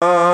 Uh...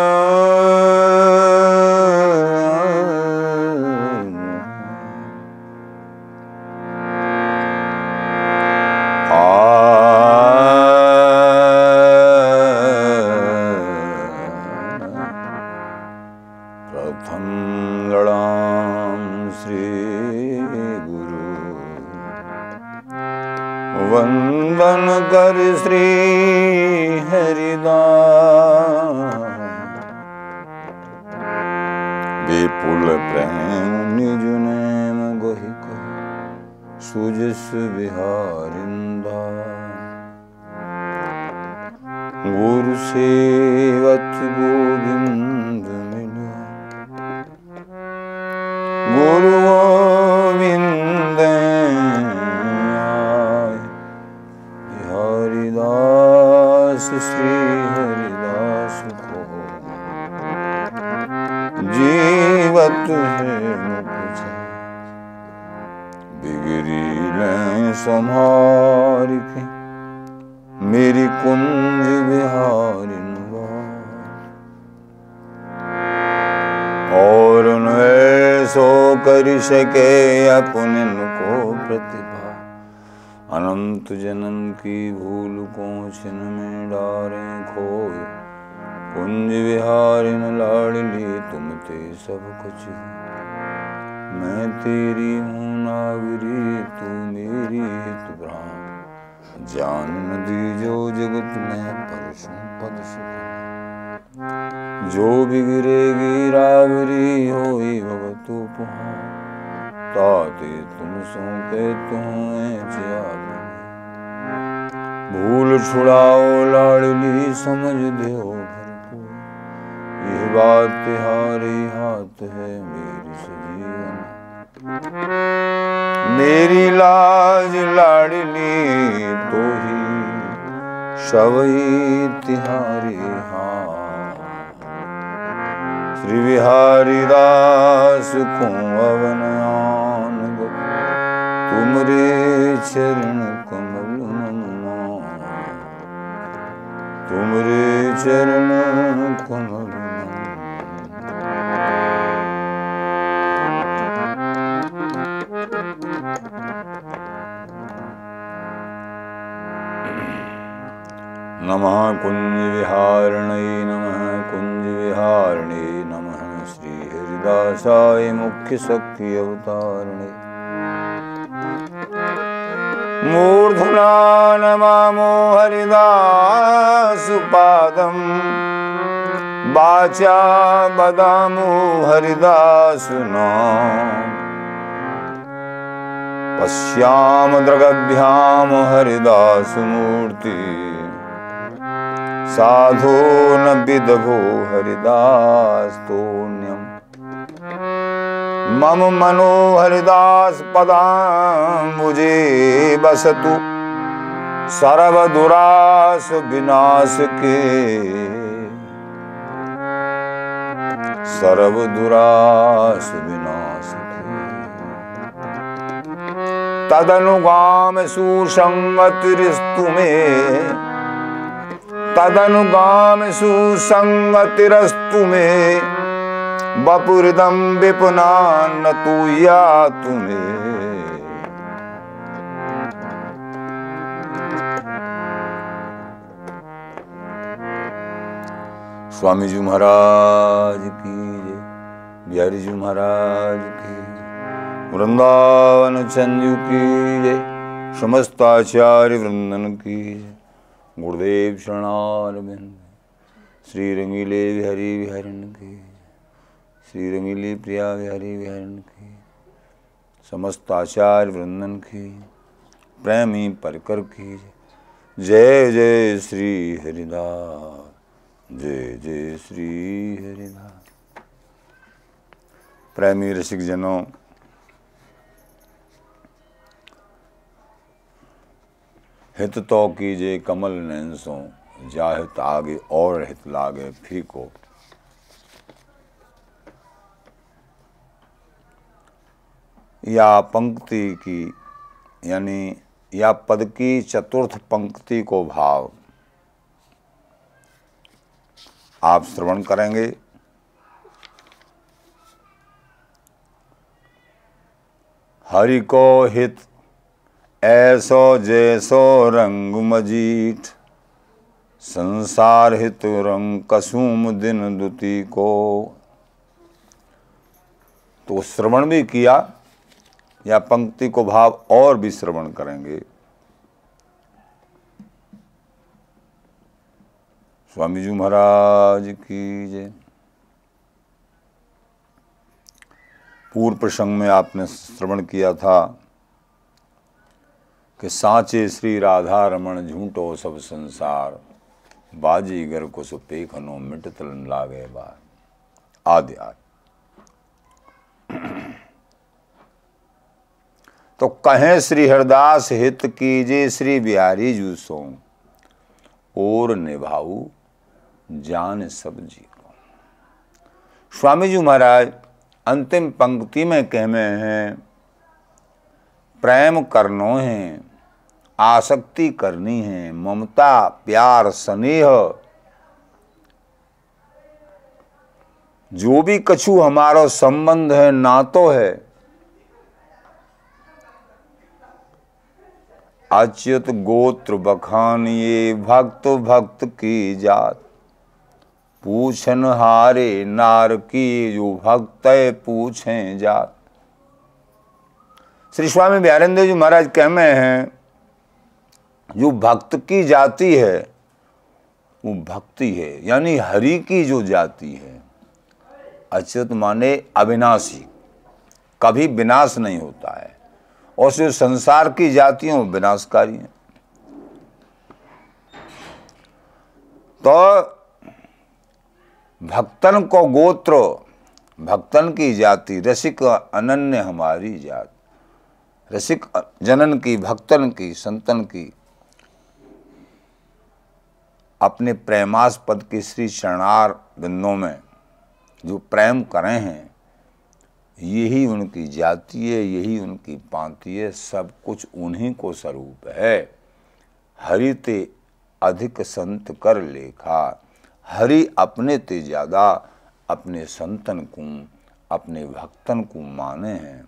सके अपने को प्रतिभा। अनंत जनन की भूल को छिन में डारे खोए। कुंज विहारिन लाडली तुम ते सब कुछ। मैं तेरी हूँ नागरी, तू मेरी हित ब्राह्म जान नदी जो जगत में परसों पद जो बिगड़ेगी रावरी होई भगतु पुहा ताते तुम सुनते तुम्हें भूल छुड़ाओ लाडली, समझ दो यह बात तिहारे हाथ है मेरी सजीवन। मेरी लाज लाडली तो ही शवई तिहारी हाँ श्री बिहारी दास को अवनया तुमरे चरण कमल तुमरे चरण कमल नमः कुंज विहारिणे नमः कुंज विहारिणे नमः हरिदासाय मुख्य शक्ति अवतारिणे। मूर्धना नमामो हरिदासुपादम् वाचा बदामो हरिदासुना पश्याम दृगभ्याम हरिदासमूर्ति साधो न विदभो हरिदास्तोन्यम्। मम मनो हरिदास मुझे बसतु। सर्व दुरास विनाश के सर्व दुरास विनाश के तदनुगाम सुसंगतिरस्तु में। तदनुगाम सुसंगतिरस्तु में। बपुरदम विपुना न तू या तुम्हें स्वामी जी महाराज की बिहारी जी महाराज की वृंदावन चंदू की जय, समस्त आचार्य वृंदन की गुरुदेव शरणार श्री रंगीले बिहारी बिहारी की श्री रंगीली प्रिया बिहारी बिहारी की, समस्त आचार्य वृंदन की, प्रेमी परकर की। जय जय श्री हरिदास जय जय श्री हरिदास प्रेमी रसिक जनों हित तो कीजे कमल नैनसों जाहित आगे और हित लागे फीको या पंक्ति की, यानी या पद की चतुर्थ पंक्ति को भाव। आप श्रवण करेंगे। हरि को हित, ऐसो जैसो रंग मजीठ, संसार हित रंग कसुम दिन दुति को। तो श्रवण भी किया या पंक्ति को भाव और भी श्रवण करेंगे। स्वामी जी महाराज की जय। पूर्व प्रसंग में आपने श्रवण किया था कि साचे श्री राधा रमन झूठो सब संसार, बाजी बाजीगर को सुपेखनो मिट तलन लागे बार। आदि आदि। तो कहें श्री हरदास, हित कीजे श्री बिहारी जू सो। और निभाऊ जान सब जी को स्वामी जी महाराज, अंतिम पंक्ति में कह में हैं, प्रेम करनो है, आसक्ति करनी है, ममता, प्यार, स्नेह। जो भी कछु हमारा संबंध है, नातो है अच्युत गोत्र बखान ये भक्त भक्त की जात। पूछन हारे नार की जो भक्त पूछे जात। श्री स्वामी बिहारेंद्र जी महाराज कह में हैं जो भक्त की जाति है, वो भक्ति है, यानी हरि की जो जाति है। अच्युत माने अविनाशी, कभी विनाश नहीं होता है। और सिर्फ़ संसार की जातियाँ विनाशकारी हैं। तो भक्तन को गोत्र, भक्तन की जाति, रसिक अनन्य हमारी जात, रसिक जनन की, भक्तन की, संतन की, अपने प्रेमास्पद की श्री शरणार बिंदों में जो प्रेम करें हैं यही उनकी जाति है, यही उनकी पांति है, सब कुछ उन्हीं को स्वरूप है। हरिते अधिक संत कर लेखा, हरि अपने ते ज़्यादा, अपने संतन को, अपने भक्तन को माने हैं।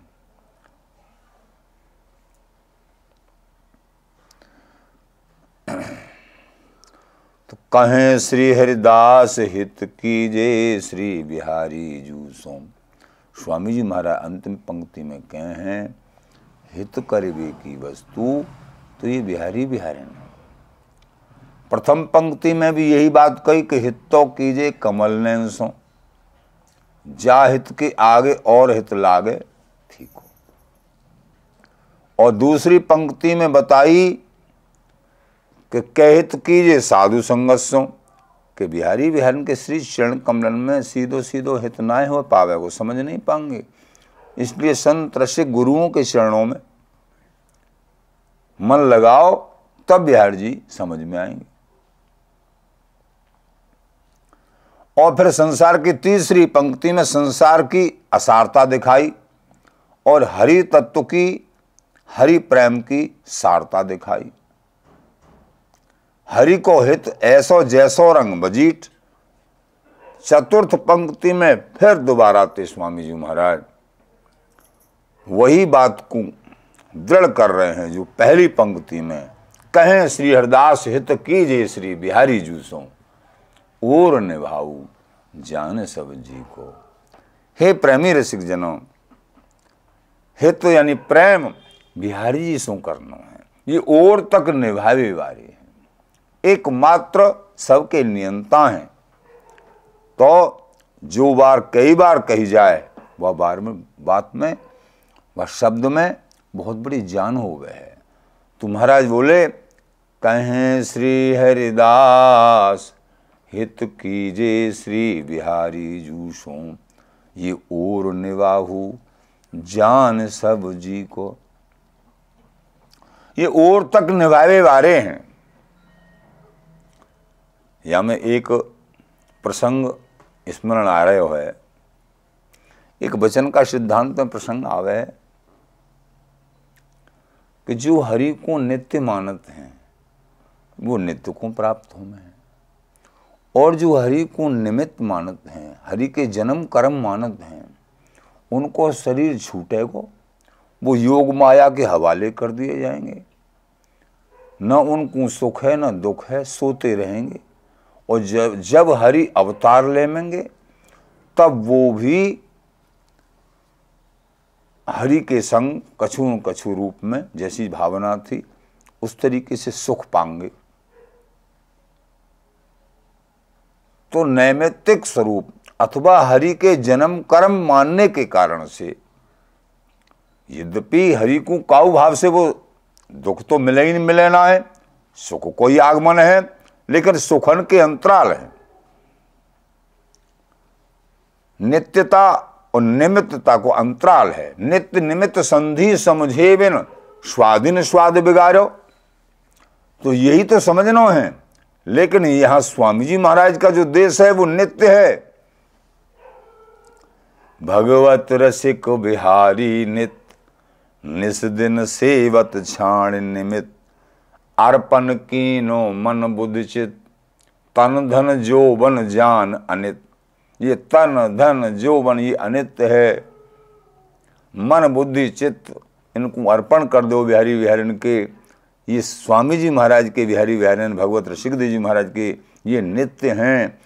तो कहें श्री हरिदास हित की जय श्री बिहारी जू सोम स्वामी जी महाराज अंतिम पंक्ति में कहे हैं, हित करवे की वस्तु तो ये बिहारी बिहारी ने प्रथम पंक्ति में भी यही बात कही कि हित तो कीजिए कमल ने सो जा हित के आगे और हित लागे ठीक हो। और दूसरी पंक्ति में बताई कि कहत कीजिए साधु संगत कि बिहारी बिहारन के श्री चरण कमलन में सीधो सीधो हित ना हो पावे वो समझ नहीं पाएँगे। इसलिए संत रसिक गुरुओं के चरणों में मन लगाओ, तब बिहार जी समझ में आएँगे। और फिर संसार की तीसरी पंक्ति में संसार की असारता दिखाई और हरि तत्व की, हरि प्रेम की सारता दिखाई। हरि को हित ऐसो जैसो रंग बजीट। चतुर्थ पंक्ति में फिर दोबारा आते स्वामी जी महाराज। वही बात को दृढ़ कर रहे हैं जो पहली पंक्ति में, कहें श्री हरदास हित कीजिए श्री बिहारी जूसों। और निभाऊ, जाने सब जी को। हे प्रेमी रसिक जनों हित यानी प्रेम बिहारी जी सो करना है। ये और तक निभावे है एकमात्र सबके नियंता हैं। तो जो बार कई बार कही जाए, वह बार में, बात में, वह शब्द में बहुत बड़ी जान हो गए है। तो महाराज बोले, कहें श्री हरिदास, हित कीजे श्री बिहारी जूसो, ये और निवाहू, जान सब जी को। ये और तक निभावे वारे हैं। या में एक प्रसंग स्मरण आ रहे है एक वचन का सिद्धांत में प्रसंग आवे कि जो हरि को नित्य मानत हैं, वो नित्य को प्राप्त हो में। और जो हरि को निमित्त मानत हैं, हरि के जन्म कर्म मानत हैं, उनको शरीर छूटेगो, वो योग माया के हवाले कर दिए जाएँगे। न उनको सुख है, न दुख है, सोते रहेंगे। और जब जब हरि अवतार लेंगे, तब वो भी हरि के संग कछु न कछु रूप में जैसी भावना थी, उस तरीके से सुख पाएँगे। तो नैमित्तिक स्वरूप अथवा हरि के जन्म कर्म मानने के कारण से, यद्यपि हरि को काउ भाव से वो दुख तो मिले ही नहीं मिले ना है, सुख को ही आगमन है लेकिन सुखन के अंतराल है। नित्यता और निमित्तता को अंतराल है। नित्य निमित्त संधि समझे बिन स्वाधीन स्वाद बिगाड़ो। तो यही तो समझना है। लेकिन यहाँ स्वामी जी महाराज का जो देश है, वो नित्य है। भगवत रसिक बिहारी नित्य, निस दिन सेवत छाण निमित अर्पण कीनो मन बुद्धि चित, तन धन जो बन जान अनित। ये तन धन जो बन ये अनित्य है। मन बुद्धि चित्त इनको अर्पण कर दो बिहारी बिहारिन के। ये स्वामी जी महाराज के, बिहारी बिहारिन, भगवत ऋषिकदेव जी महाराज के ये नित्य हैं।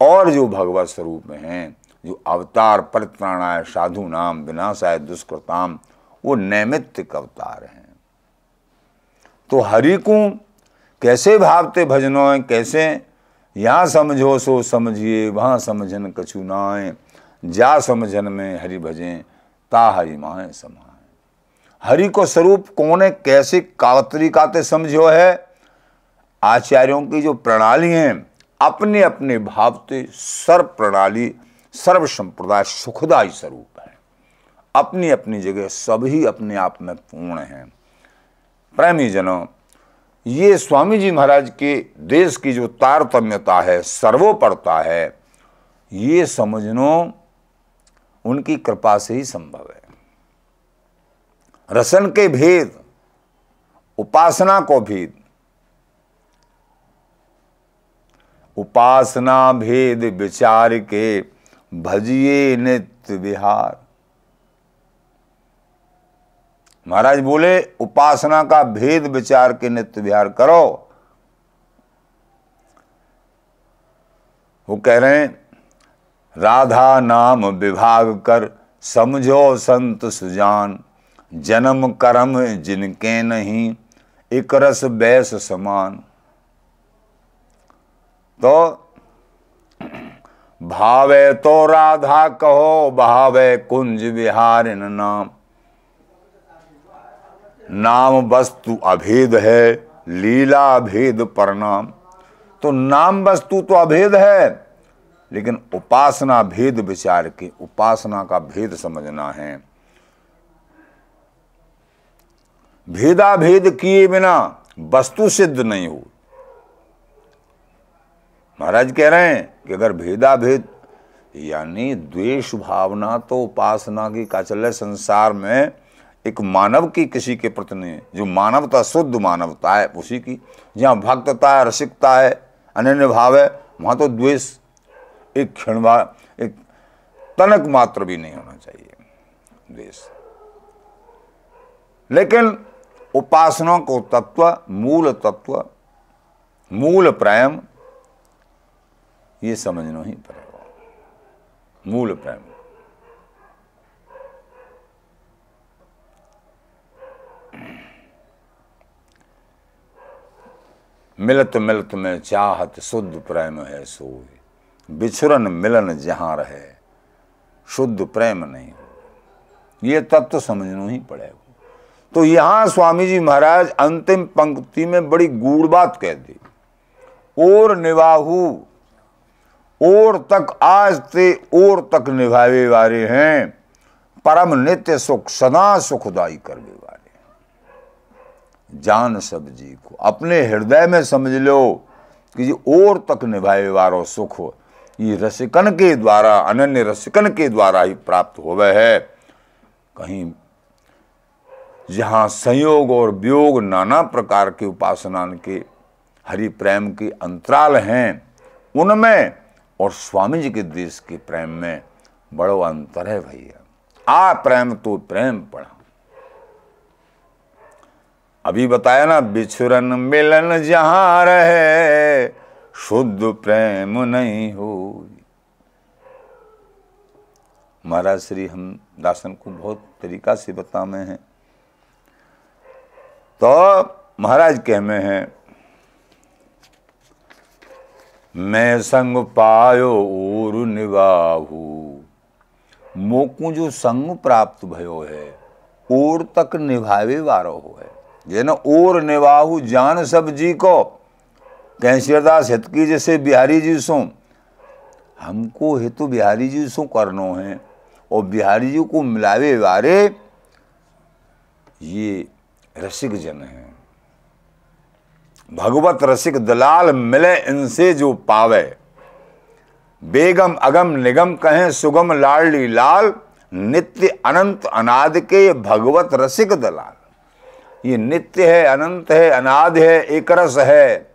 और जो भगवत स्वरूप हैं, जो अवतार, परित्राणाय, साधु नाम, विनाशाय, दुष्कृताम, वो नैमित्तिक अवतार हैं। तो हरि को कैसे भावते भजनो, कैसे? यहाँ समझो, सो समझिए, वहाँ समझन कछु नाए। जा समझन में हरि भजें, ता हरि माए समाए। हरि को स्वरूप कौन है? कैसे का तरीकाते समझो है? आचार्यों की जो प्रणाली है अपने अपने भावते सर्व प्रणाली, सर्व संप्रदाय सुखदायी स्वरूप है। अपनी अपनी जगह सभी अपने आप में पूर्ण हैं। प्रेमी जनों, ये स्वामी जी महाराज के देश की जो तारतम्यता है, सर्वोपरता है, ये समझनो, उनकी कृपा से ही संभव है। रसन के भेद, उपासना को भेद। उपासना भेद विचार के भजिए नित्य विहार। महाराज बोले, उपासना का भेद विचार के नित्य विहार करो। वो कह रहे हैं, राधा नाम विभाग कर समझो संत सुजान, जन्म कर्म जिनके नहीं, एक रस बैस समान। तो भावे तो राधा कहो भावे कुंज विहार नाम। नाम वस्तु अभेद है, लीला भेद परनाम। तो नाम वस्तु तो अभेद है, लेकिन उपासना भेद विचार के, उपासना का भेद समझना है। भेदा भेद किए बिना वस्तु सिद्ध नहीं हो। महाराज कह रहे हैं कि अगर भेदा भेद यानी द्वेष भावना तो उपासना की का चल संसार में एक मानव की किसी के प्रति नहीं जो मानवता, शुद्ध मानवता है, उसी की। जहाँ भक्तता है, रसिकता है, अनन्य भाव है, वहाँ तो द्वेष, एक क्षण एक तनक मात्र भी नहीं होना चाहिए। द्वेष। लेकिन उपासना को तत्व, मूल तत्व, मूल प्रेम, ये समझना ही पड़ेगा। मूल प्रेम। मिलत मिलत में चाहत शुद्ध प्रेम है सोई। बिछुरन मिलन जहाँ रहे, शुद्ध प्रेम नहीं ये तत्व तो समझना ही पड़ेगा तो यहाँ स्वामी जी महाराज अंतिम पंक्ति में बड़ी गूढ़ बात कह दी। और निवाहू, और तक आज ते और तक निभावे वाले हैं, परम नित्य सुख सदा सुखदाई करने वाले। जान सब जी को। अपने हृदय में समझ लो कि जी और तक निभाए वारो सुख ये रसिकन के द्वारा, अनन्य रसिकन के द्वारा ही प्राप्त हुए है। कहीं जहाँ संयोग और वियोग नाना प्रकार के उपासना के हरि प्रेम के अंतराल हैं, उनमें और स्वामी जी के देश के प्रेम में बड़ो अंतर है भैया। आ प्रेम तो प्रेम पढ़ा अभी बताया ना, बिछुरन मिलन जहाँ रहे, शुद्ध प्रेम नहीं हो महाराज श्री, हम दासन को बहुत तरीका से बता में हैं। तो महाराज कह में हैं, मैं संग पायो और निवाहू मोकू जो संग प्राप्त भयो है और तक निभावे वारो हो है। जे न और निवाहू जान सब जी को। कैंसियरदास हित की जैसे बिहारी जी सो। हमको हेतु बिहारी जी सो करनो है। और बिहारी जी को मिलावे वारे ये रसिक जन है। भगवत रसिक दलाल मिले इनसे जो पावे। बेगम, अगम, निगम कहें, सुगम लाडली लाल, नित्य अनंत अनाद के भगवत रसिक दलाल। ये नित्य है, अनंत है, अनाद है एक रस है,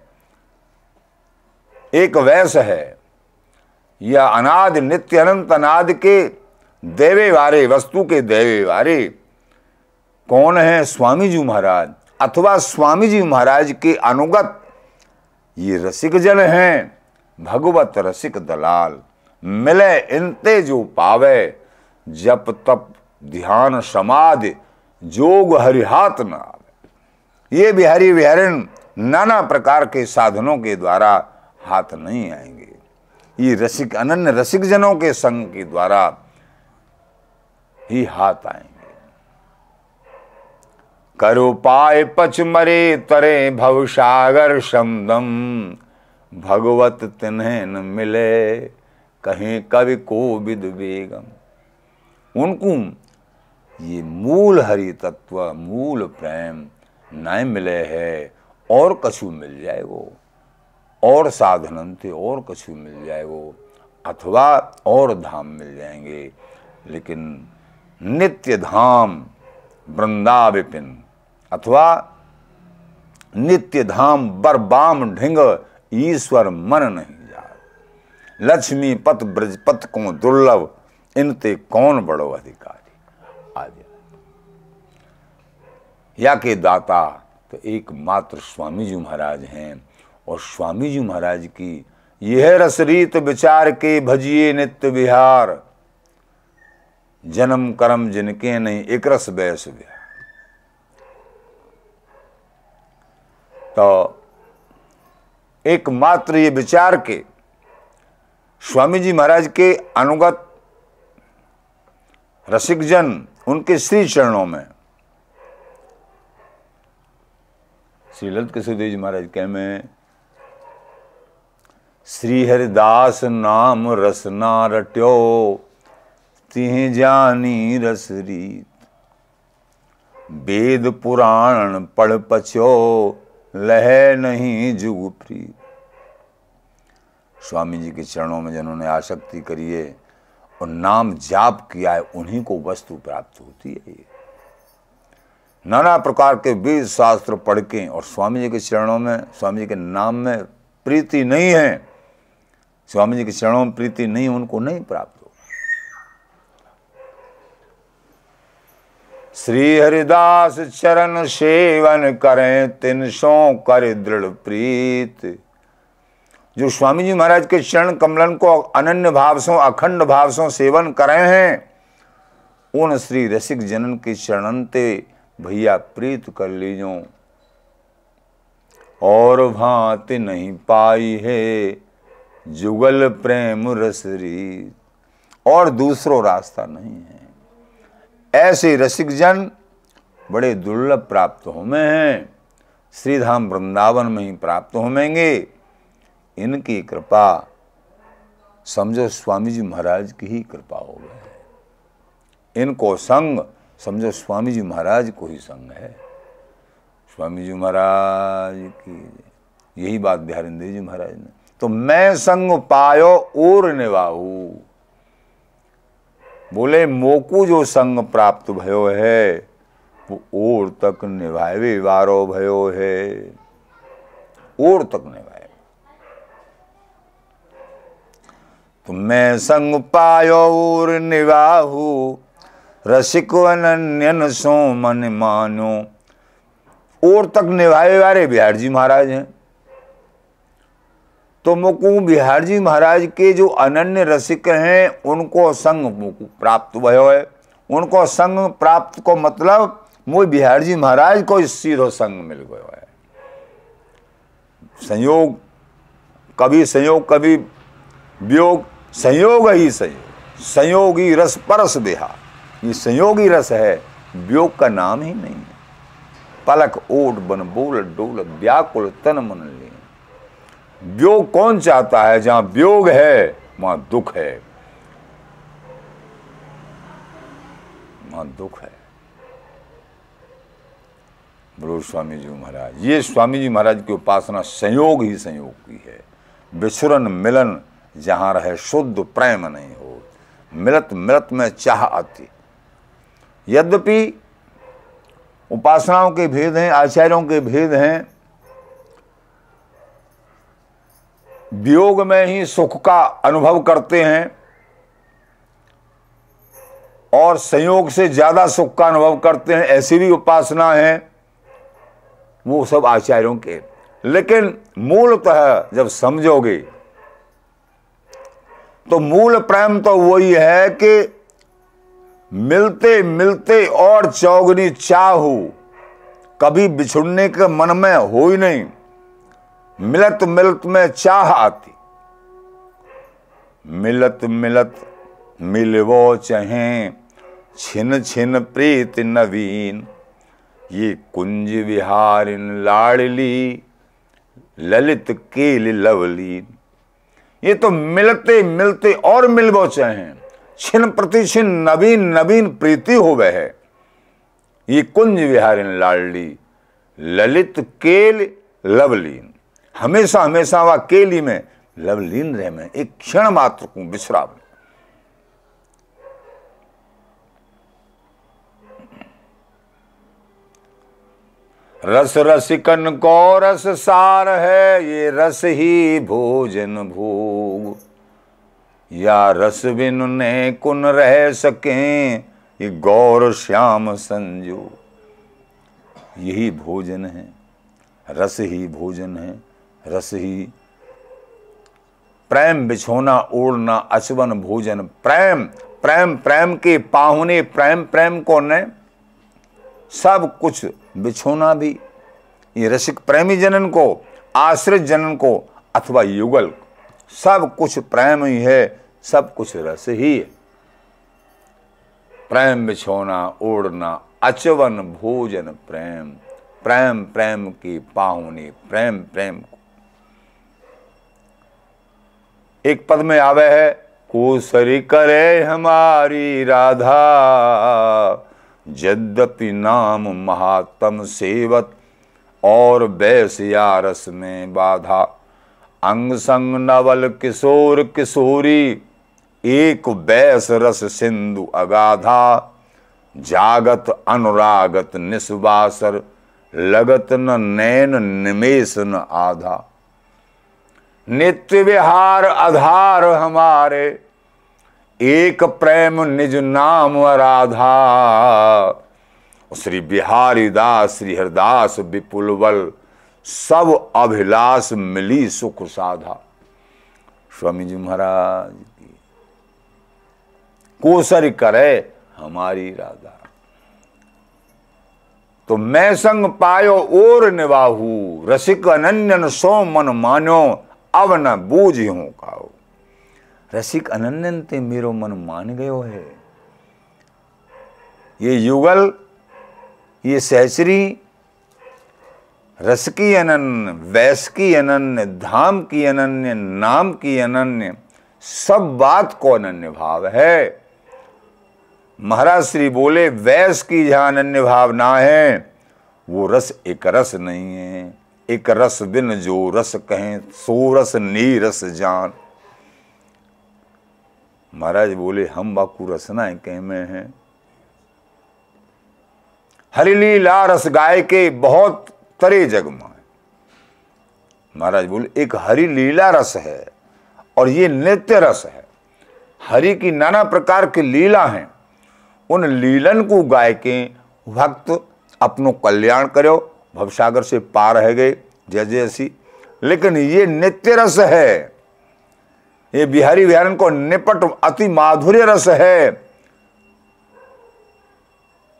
एक वैस है। यह अनाद, नित्य, अनंत, अनाद के देवे वारे, वस्तु के देवे वारे, कौन है स्वामी जी महाराज? अथवा स्वामी जी महाराज के अनुगत ये रसिक जन हैं, भगवत रसिक दलाल। मिले इनते जो पावे, जप तप, ध्यान, समाधि, जोग, हरिहात न आवे ये बिहारी विहरण नाना प्रकार के साधनों के द्वारा हाथ नहीं आएँगे। ये रसिक, अनन्य रसिक जनों के संग के द्वारा ही हाथ आएँगे। करो पाए पच मरे तरे भवसागर शमदम, भगवत तिन्हें न मिले कहीं कवि को विद बेगम। उनको ये मूल हरि तत्व, मूल प्रेम न मिले है, और कछु मिल जाए वो। और साधन थे और कछु मिल जाए वो। अथवा और धाम मिल जाएँगे, लेकिन नित्य धाम वृंदा विपिन अथवा नित्य धाम बरबाम ढिंग ईश्वर मन नहीं जा लक्ष्मी पत ब्रज पत को दुर्लभ, इनते कौन बड़ो अधिकारी आदि या के दाता तो एकमात्र स्वामी जी महाराज हैं। और स्वामी जी महाराज की यह रसरीत विचार के भजिए नित्य विहार। जन्म कर्म जिनके नहीं, एक रस बैस विहार तो एकमात्र ये विचार के स्वामी जी महाराज के अनुगत रसिक जन उनके श्री चरणों में ललित किशोरदेव जी महाराज कह में श्री हरिदास नाम रसना रट्यो, तिह जानी रीत। वेद पुराण पढ़ पचो, लह नहीं जुग प्रीत। स्वामी जी के चरणों में जिन्होंने आसक्ति करी है, और नाम जाप किया है, उन्हीं को वस्तु प्राप्त होती है ये। नाना प्रकार के वेद शास्त्र पढ़ के और स्वामी जी के चरणों में, स्वामी जी के नाम में प्रीति नहीं है। स्वामी जी के चरणों में प्रीति नहीं, उनको नहीं प्राप्त श्री हरिदास चरण सेवन करें, तिन सो कर दृढ़ प्रीत। जो स्वामी जी महाराज के चरण कमलन को अनन्य भाव से, अखंड भाव सो सेवन करे हैं, उन श्री रसिक जनन के चरणन ते भैया प्रीत कर लीजो। और भांति नहीं पाई है जुगल प्रेम रसरी और दूसरो रास्ता नहीं है। ऐसे रसिक जन बड़े दुर्लभ प्राप्त होमे हैं। श्रीधाम वृंदावन में ही प्राप्त होमेंगे। इनकी कृपा समझो स्वामी जी महाराज की ही कृपा हो गए इनको संग समझो स्वामी जी महाराज को ही संग है। स्वामी जी महाराज की यही बात बिहार जी महाराज ने। तो मैं संग पायो और निवाहू। बोले, मोकू जो संग प्राप्त भयो है, वो और तक निभावे वारो भयो है। और तक निभाए। तो मैं संग पायो और निवाहू। रसिक अनन्यन सो मन। मानो और तक निभाए वाले बिहार जी महाराज हैं। तो मुकु बिहार जी महाराज के जो अनन्य रसिक हैं, उनको संग मुकु प्राप्त भयो है उनको संग प्राप्त को मतलब मुझे बिहार जी महाराज को सीधो संग मिल गयो है संयोग, कभी संयोग, कभी वियोग, संयोग ही संयोग। संयोगी रस परस बिहार ये संयोगी रस है वियोग का नाम ही नहीं है। पलक ओट बन बोल डोल व्याकुल तन मन ले। व्योग कौन चाहता है? जहाँ व्योग है, वहाँ दुख है। वहाँ दुख है। बोलो स्वामी जी महाराज, ये स्वामी जी महाराज की उपासना संयोग ही संयोग की है। विछुरन मिलन जहाँ रहे शुद्ध प्रेम नहीं हो मिलत मिलत में चाह आती। यद्यपि उपासनाओं के भेद हैं, आचार्यों के भेद हैं, वियोग में ही सुख का अनुभव करते हैं और संयोग से ज़्यादा सुख का अनुभव करते हैं, ऐसी भी उपासना है, वो सब आचार्यों के। लेकिन मूलतः जब समझोगे तो मूल प्रेम तो वही है कि मिलते मिलते और चौगनी चाहू, कभी बिछुड़ने के मन में हो ही नहीं। मिलत मिलत में चाह आती। मिलत मिलत मिलवो चहे, छिन छिन प्रीत नवीन। ये कुंज विहारिन लाड़ली, ललित केल लवलीन। ये तो मिलते मिलते और मिलवो चाहे। छिन प्रति छिन नवीन नवीन प्रीति हो वह है। ये कुंज विहारिन लाडली, ललित, केल, लवलीन। हमेशा हमेशा वह केली में लवलीन रह में, एक क्षण मात्र को विश्राम। रस रसिकन को रस सार है, ये रस ही भोजन भोग। या रस बिन ने कुन रह सके, ये गौर श्याम संजो। यही भोजन है, रस ही भोजन है, रस ही प्रेम बिछोना, ओढ़ना अचवन भोजन। प्रेम प्रेम प्रेम के पाहुने, प्रेम प्रेम को ने सब कुछ बिछोना भी। ये रसिक प्रेमी जनन को, आश्रित जनन को, अथवा युगल सब कुछ प्रेम ही है, सब कुछ रस ही है। प्रेम बिछोना, ओढ़ना, अचवन भोजन प्रेम प्रेम प्रेम की पाहुनी, प्रेम प्रेम एक पद में आवे है, कोसरी करे हमारी राधा यद्यपि नाम महात्म सेवत, और बैस या रस में बाधा। अंग संग नवल किशोर किशोरी, एक बैस रस सिंधु अगाधा, जागत अनुरागत निस्वासर, लगत न नैन निमेश न आधा। नित्य विहार आधार हमारे, एक प्रेम निज नाम राधा श्री बिहारी दास, श्री हरदास विपुल बल सब अभिलाष मिली सुख साधा। स्वामी जी महाराज, कोसर करे हमारी राधा। तो मैं संग पायो और निवाहू, रसिक अनन्यन सो मन मानो अब न बूझ हूँ काओ। रसिक अनन्यन ते मेरो मन मान गयो है। ये युगल, ये सहचरी रस की अनन्य, वैस की अनन्य, धाम की अनन्य, नाम की अनन्य, सब बात को अनन्य भाव है। महाराज श्री बोले, वैस की जहाँ अनन्य भावना है, वो रस एक रस नहीं है। एक रस बिन जो रस कहें, सो रस नी रस जान। महाराज बोले, हम बाकू रसना कह में हैं। हरिलीला रस गाय के बहुत तरे जग में महाराज बोले, एक हरि लीला रस है और ये नित्य रस है। हरि की नाना प्रकार की लीला हैं। उन लीलन को गाय के भक्त अपनो कल्याण करो। भवसागर से पार रह गए जय जैसी लेकिन ये नित्य रस है। ये बिहारी बिहारन को निपट अति माधुर्य रस है।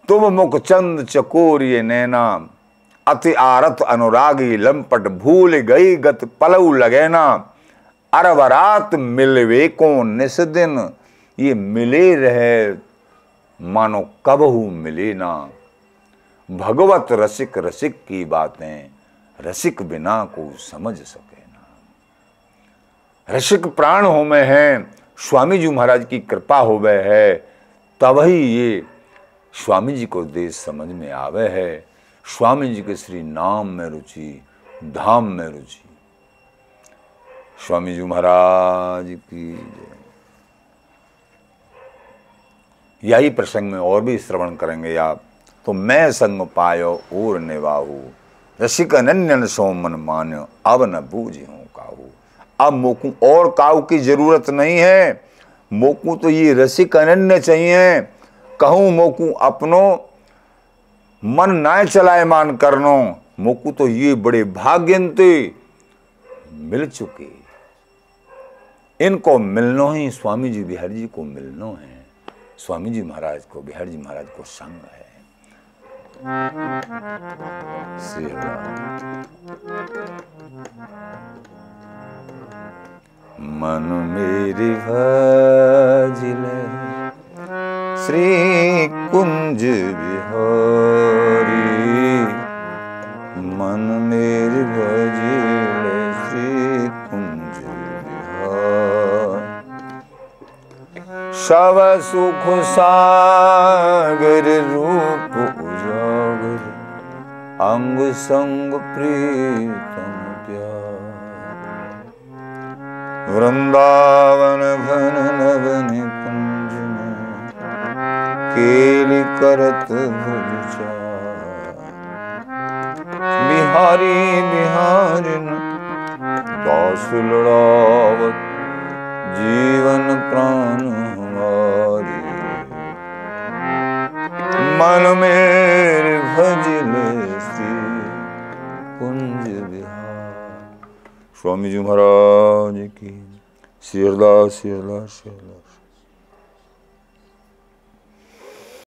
तुम मुख चंद चकोर ये नैना अति आरत अनुरागी लंपट भूल गई गत पलऊ लगेना अरबरात मिलवे को निस दिन, ये मिले रहे मानो कब हूँ मिले ना। भगवत रसिक रसिक की बातें, रसिक बिना को समझ सके ना। रसिक प्राण हो में है, स्वामी जी महाराज की कृपा हो गए है, तब ही ये स्वामी जी को देश समझ में आवे है। स्वामी जी के श्री नाम में रुचि, धाम में रुचि। स्वामी जी महाराज की यही प्रसंग में और भी श्रवण करेंगे आप। तो मैं संग पायो और निवाहू रसिक अनन्यन सो मन मान्यो, अब न बूझ हूँ काहू। अब मोकू और काऊ की ज़रूरत नहीं है। मोकू तो ये रसिक अनन्य चाहिए। कहूँ मोकू अपनो मन ना चलाए मान करनो मोकू तो ये बड़े भाग्यंते मिल चुके। इनको मिलनो ही स्वामी जी बिहारी जी को मिलनो है। स्वामी जी महाराज को बिहारी जी महाराज को संग है। मन मेरी भजिले। श्री कुंज बिहारी। मन मेरी भजिले श्री कुंज बिहार। सब सुख सागर रूप उजागर, अंग संग प्रीतम प्यार। वृंदावन घन नवन कुंज में केली करत भुज चार। बिहारी बिहारिन दास लड़ावत जीवन प्राण हमारी मन मेरे भजले श्री कुंज बिहार स्वामी जी महाराज की श्री हरदास श्री हरदास श्री हरदास